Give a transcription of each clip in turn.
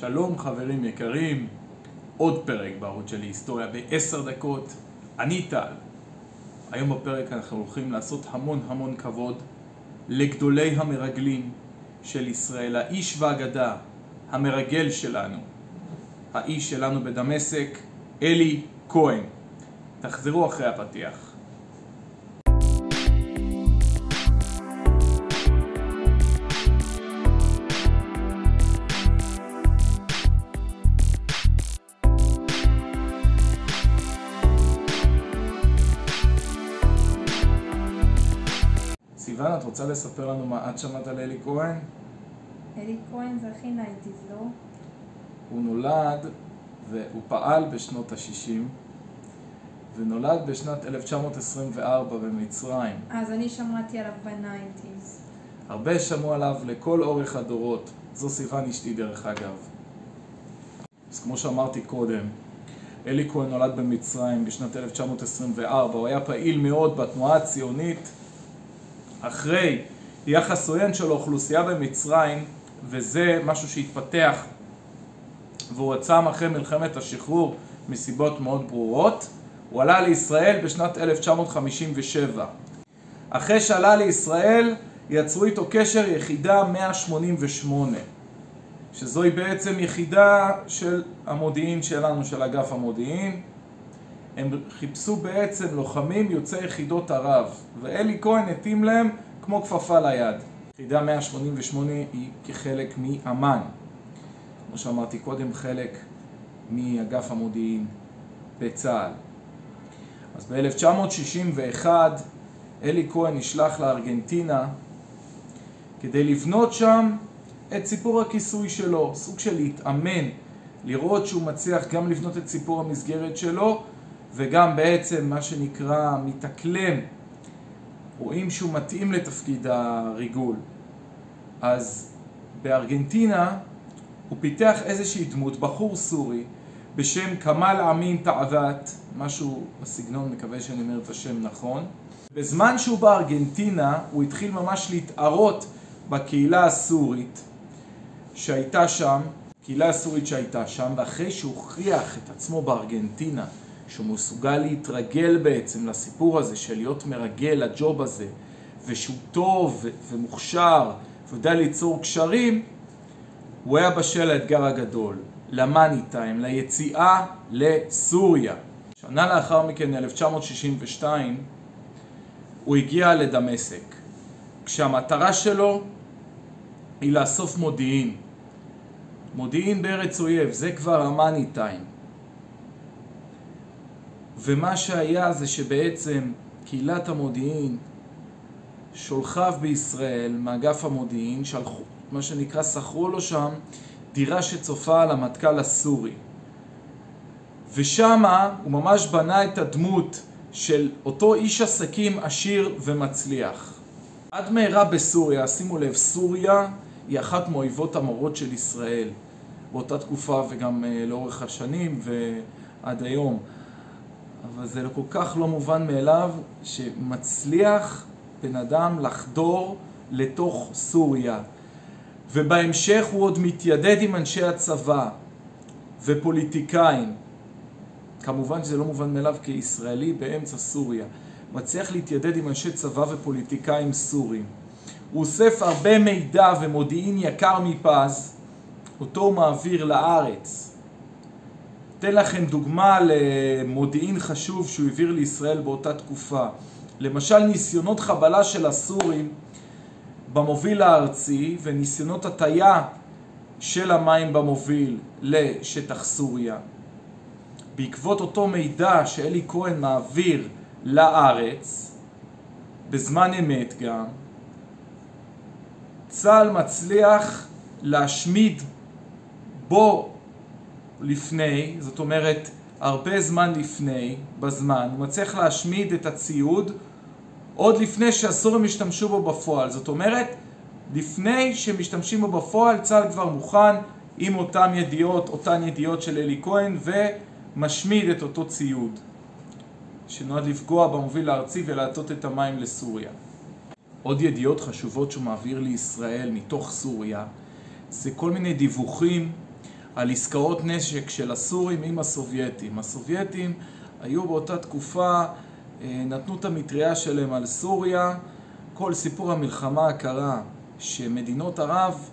שלום חברים יקרים, עוד פרק בערוץ שלי היסטוריה בעשר דקות, אני טל. היום בפרק אנחנו הולכים לעשות המון המון כבוד לגדולי המרגלים של ישראל, האיש והאגדה, המרגל שלנו, האיש שלנו בדמשק, אלי כהן. תחזרו אחרי הפתיח. סיוון, את רוצה לספר לנו מה את שמעת על אלי כהן? אלי כהן זה הכי nineties, לא? הוא נולד והוא פעל בשנות ה-60 ונולד בשנת 1924 במצרים. אז אני שמעתי עליו ב nineties. הרבה שמעו עליו לכל אורך הדורות. זו סיוון אשתי דרך אגב. אז כמו שאמרתי קודם, אלי כהן נולד במצרים בשנת 1924, הוא היה פעיל מאוד בתנועה הציונית אחרי יחס עוין של האוכלוסייה במצרים, וזה משהו שהתפתח והוא עצם אחרי מלחמת השחרור מסיבות מאוד ברורות, הוא עלה לישראל בשנת 1957. אחרי שעלה לישראל יצרו איתו קשר יחידה 188, שזוהי בעצם יחידה של המודיעין שלנו, של אגף המודיעין. הם חיפשו בעצם לוחמים יוצאי יחידות ערב, ואלי כהן התאים להם כמו כפפה ליד. יחידה 188 היא כחלק מאמ"ן. כמו שאמרתי קודם, חלק מאגף המודיעין בצה"ל. אז ב-1961 אלי כהן נשלח לארגנטינה כדי לבנות שם את סיפור הכיסוי שלו, סוג של להתאמן, לראות שהוא מצליח גם לבנות את סיפור המסגרת שלו וגם בעצם מה שנקרא מתאקלם, רואים שהוא מתאים לתפקיד הריגול. אז בארגנטינה הוא פיתח איזושהי דמות, בחור סורי, בשם כמאל אמין תעוות, משהו בסגנון, מקווה שאני אומר את השם נכון. בזמן שהוא בארגנטינה הוא התחיל ממש להתערות בקהילה הסורית שהייתה שם, קהילה הסורית שהייתה שם, ואחרי שהוא הוכיח את עצמו בארגנטינה שהוא מסוגל להתרגל בעצם לסיפור הזה של להיות מרגל לג'וב הזה, ושהוא טוב ומוכשר ויודע ליצור קשרים, הוא היה בשל לאתגר הגדול, למאני טיים, ליציאה לסוריה. שנה לאחר מכן, 1962, הוא הגיע לדמשק, כשהמטרה שלו היא לאסוף מודיעין. מודיעין בארץ אויב, זה כבר המאני טיים. ומה שהיה זה שבעצם קהילת המודיעין, שולחיו בישראל, מאגף המודיעין, שלחו, מה שנקרא, שכרו לו שם דירה שצופה על המטכ"ל הסורי. ושמה הוא ממש בנה את הדמות של אותו איש עסקים עשיר ומצליח. עד מהרה בסוריה, שימו לב, סוריה היא אחת מאויבות המורות של ישראל באותה תקופה וגם uh, לאורך השנים ועד היום. אבל זה כל כך לא מובן מאליו שמצליח בן אדם לחדור לתוך סוריה. ובהמשך הוא עוד מתיידד עם אנשי הצבא ופוליטיקאים. כמובן שזה לא מובן מאליו כישראלי באמצע סוריה. מצליח להתיידד עם אנשי צבא ופוליטיקאים סורים. הוא אוסף הרבה מידע ומודיעין יקר מפז, אותו הוא מעביר לארץ. אתן לכם דוגמה למודיעין חשוב שהוא העביר לישראל באותה תקופה. למשל ניסיונות חבלה של הסורים במוביל הארצי וניסיונות הטיה של המים במוביל לשטח סוריה. בעקבות אותו מידע שאלי כהן מעביר לארץ, בזמן אמת גם, צה"ל מצליח להשמיד בו לפני, זאת אומרת הרבה זמן לפני, בזמן, הוא מצליח להשמיד את הציוד עוד לפני שהסורים השתמשו בו בפועל. זאת אומרת, לפני שמשתמשים בו בפועל, צה"ל כבר מוכן עם אותן ידיעות, אותן ידיעות של אלי כהן, ומשמיד את אותו ציוד, שנועד לפגוע במוביל הארצי ולהטות את המים לסוריה. עוד ידיעות חשובות שהוא מעביר לישראל מתוך סוריה, זה כל מיני דיווחים על עסקאות נשק של הסורים עם הסובייטים. הסובייטים היו באותה תקופה, אה, נתנו את המטריה שלהם על סוריה. כל סיפור המלחמה הקרה שמדינות ערב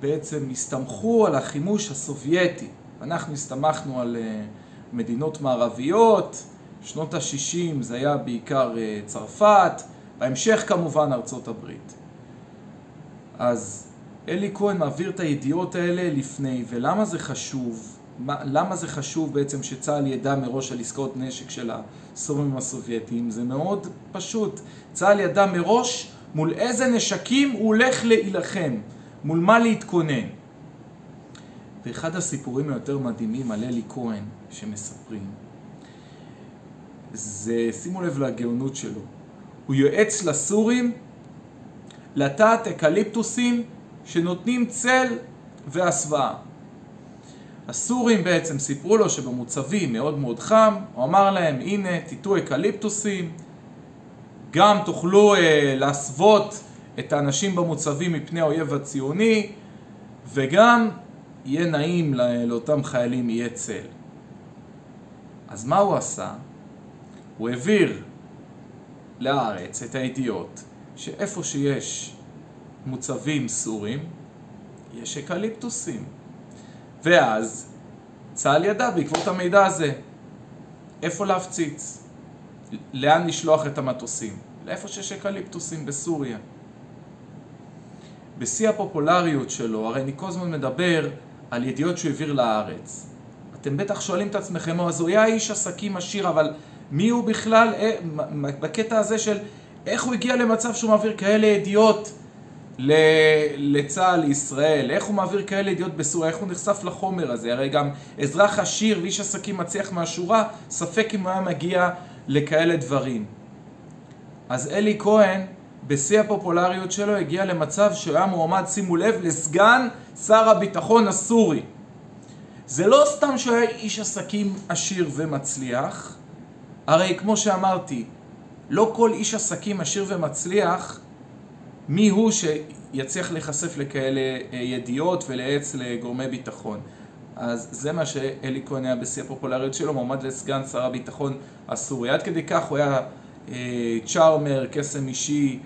בעצם הסתמכו על החימוש הסובייטי. אנחנו הסתמכנו על אה, מדינות מערביות, שנות ה-60 זה היה בעיקר אה, צרפת, בהמשך כמובן ארצות הברית. אז אלי כהן מעביר את הידיעות האלה לפני, ולמה זה חשוב? מה, למה זה חשוב בעצם שצה"ל ידע מראש על עסקאות נשק של הסורים הסובייטיים? זה מאוד פשוט. צה"ל ידע מראש מול איזה נשקים הוא הולך להילחם, מול מה להתכונן. ואחד הסיפורים היותר מדהימים על אלי כהן שמספרים, זה, שימו לב לגאונות שלו, הוא יועץ לסורים לטעת אקליפטוסים שנותנים צל והסוואה. הסורים בעצם סיפרו לו שבמוצבים מאוד מאוד חם, הוא אמר להם הנה תיטו אקליפטוסים, גם תוכלו אה, להסוות את האנשים במוצבים מפני האויב הציוני וגם יהיה נעים לאותם חיילים יהיה צל. אז מה הוא עשה? הוא העביר לארץ את הידיעות שאיפה שיש מוצבים סורים, יש אקליפטוסים. ואז צה"ל ידע בעקבות המידע הזה איפה להפציץ, לאן לשלוח את המטוסים, לאיפה שיש אקליפטוסים בסוריה. בשיא הפופולריות שלו, הרי אני כל הזמן מדבר על ידיעות שהוא העביר לארץ. אתם בטח שואלים את עצמכם, אז הוא היה איש עסקים עשיר, אבל מי הוא בכלל, אה, בקטע הזה של איך הוא הגיע למצב שהוא מעביר כאלה ידיעות לצה"ל, לישראל, איך הוא מעביר כאלה ידיעות בסוריה, איך הוא נחשף לחומר הזה, הרי גם אזרח עשיר ואיש עסקים מצליח מהשורה, ספק אם הוא היה מגיע לכאלה דברים. אז אלי כהן, בשיא הפופולריות שלו, הגיע למצב שהוא היה מועמד, שימו לב, לסגן שר הביטחון הסורי. זה לא סתם שהוא היה איש עסקים עשיר ומצליח, הרי כמו שאמרתי, לא כל איש עסקים עשיר ומצליח, מי הוא שיצליח להיחשף לכאלה אה, ידיעות ולייעץ לגורמי ביטחון. אז זה מה שאלי כהן היה בשיא הפופולריות שלו, מועמד לסגן שר הביטחון הסורי. עד כדי כך הוא היה אה, צ'ארמר, קסם אישי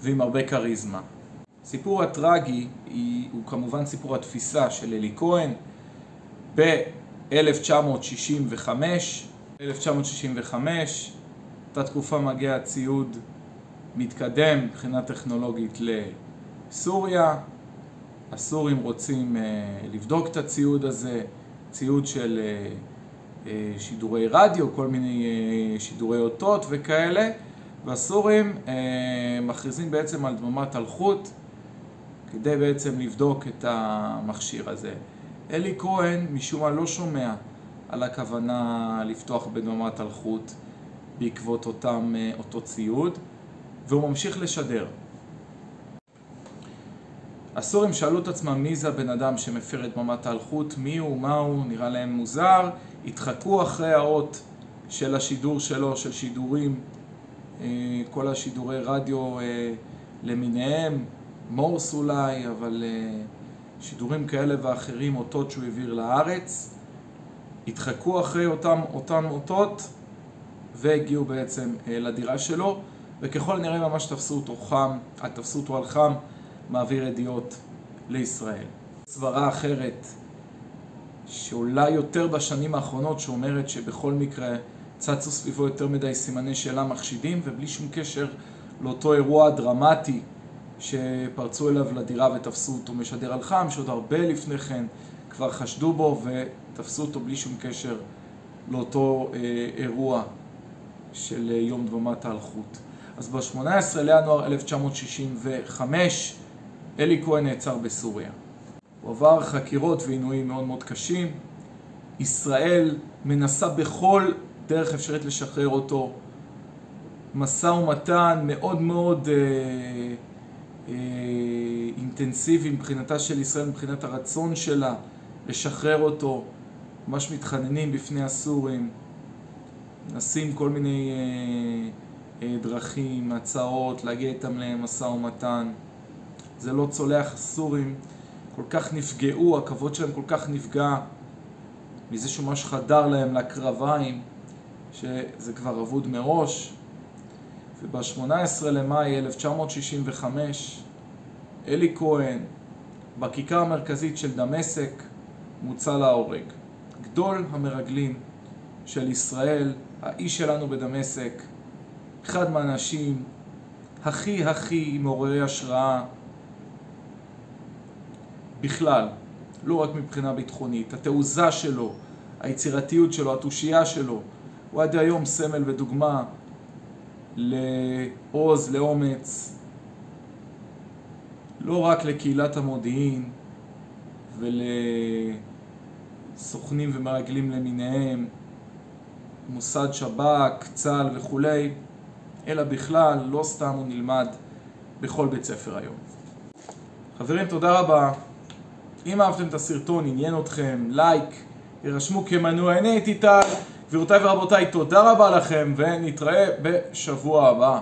ועם הרבה כריזמה. סיפור הטרגי הוא כמובן סיפור התפיסה של אלי כהן ב-1965. 1965, אותה תקופה מגיע ציוד מתקדם מבחינה טכנולוגית לסוריה. הסורים רוצים uh, לבדוק את הציוד הזה, ציוד של uh, uh, שידורי רדיו, כל מיני שידורי אותות וכאלה, והסורים מכריזים בעצם על דממת אלחוט כדי בעצם לבדוק את המכשיר הזה. אלי כהן משום מה לא שומע על הכוונה לפתוח בדממת אלחוט בעקבות אותם, אותו ציוד. והוא ממשיך לשדר. הסורים שאלו את עצמם מי זה הבן אדם שמפר את דממת האלחוט, מי הוא, מה הוא, נראה להם מוזר, התחקו אחרי האות של השידור שלו, של שידורים, אה, כל השידורי רדיו אה, למיניהם, מורס אולי, אבל אה, שידורים כאלה ואחרים, אותות שהוא העביר לארץ, התחקו אחרי אותם, אותם אותות והגיעו בעצם לדירה שלו. וככל הנראה ממש תפסו אותו חם, תפסו אותו על חם, מעביר ידיעות לישראל. סברה אחרת שעולה יותר בשנים האחרונות, שאומרת שבכל מקרה צצו סביבו יותר מדי סימני שאלה מחשידים ובלי שום קשר לאותו אירוע דרמטי שפרצו אליו לדירה ותפסו אותו משדר על חם, שעוד הרבה לפני כן כבר חשדו בו ותפסו אותו בלי שום קשר לאותו אה, אירוע של אה, יום דממת האלחוט. אז ב-18 לינואר 1965 אלי כהן נעצר בסוריה. הוא עבר חקירות ועינויים מאוד מאוד קשים. ישראל מנסה בכל דרך אפשרית לשחרר אותו. משא ומתן מאוד מאוד אה, אה, אינטנסיבי מבחינתה של ישראל, מבחינת הרצון שלה לשחרר אותו. ממש מתחננים בפני הסורים, מנסים כל מיני... אה, דרכים, הצעות, להגיע איתם למשא ומתן. זה לא צולח, הסורים כל כך נפגעו, הכבוד שלהם כל כך נפגע מזה שהוא ממש חדר להם לקרביים, שזה כבר אבוד מראש. וב-18 למאי 1965, אלי כהן, בכיכר המרכזית של דמשק, מוצא להורג. גדול המרגלים של ישראל, האיש שלנו בדמשק, אחד מהאנשים הכי הכי מעוררי השראה בכלל, לא רק מבחינה ביטחונית, התעוזה שלו, היצירתיות שלו, התושייה שלו, הוא עד היום סמל ודוגמה לעוז, לאומץ, לא רק לקהילת המודיעין ולסוכנים ומרגלים למיניהם, מוסד שב"כ, צה"ל וכולי, אלא בכלל, לא סתם הוא נלמד בכל בית ספר היום. חברים, תודה רבה. אם אהבתם את הסרטון, עניין אתכם, לייק, יירשמו כמנוי. אני הייתי טל, גבירותיי ורבותיי, תודה רבה לכם, ונתראה בשבוע הבא.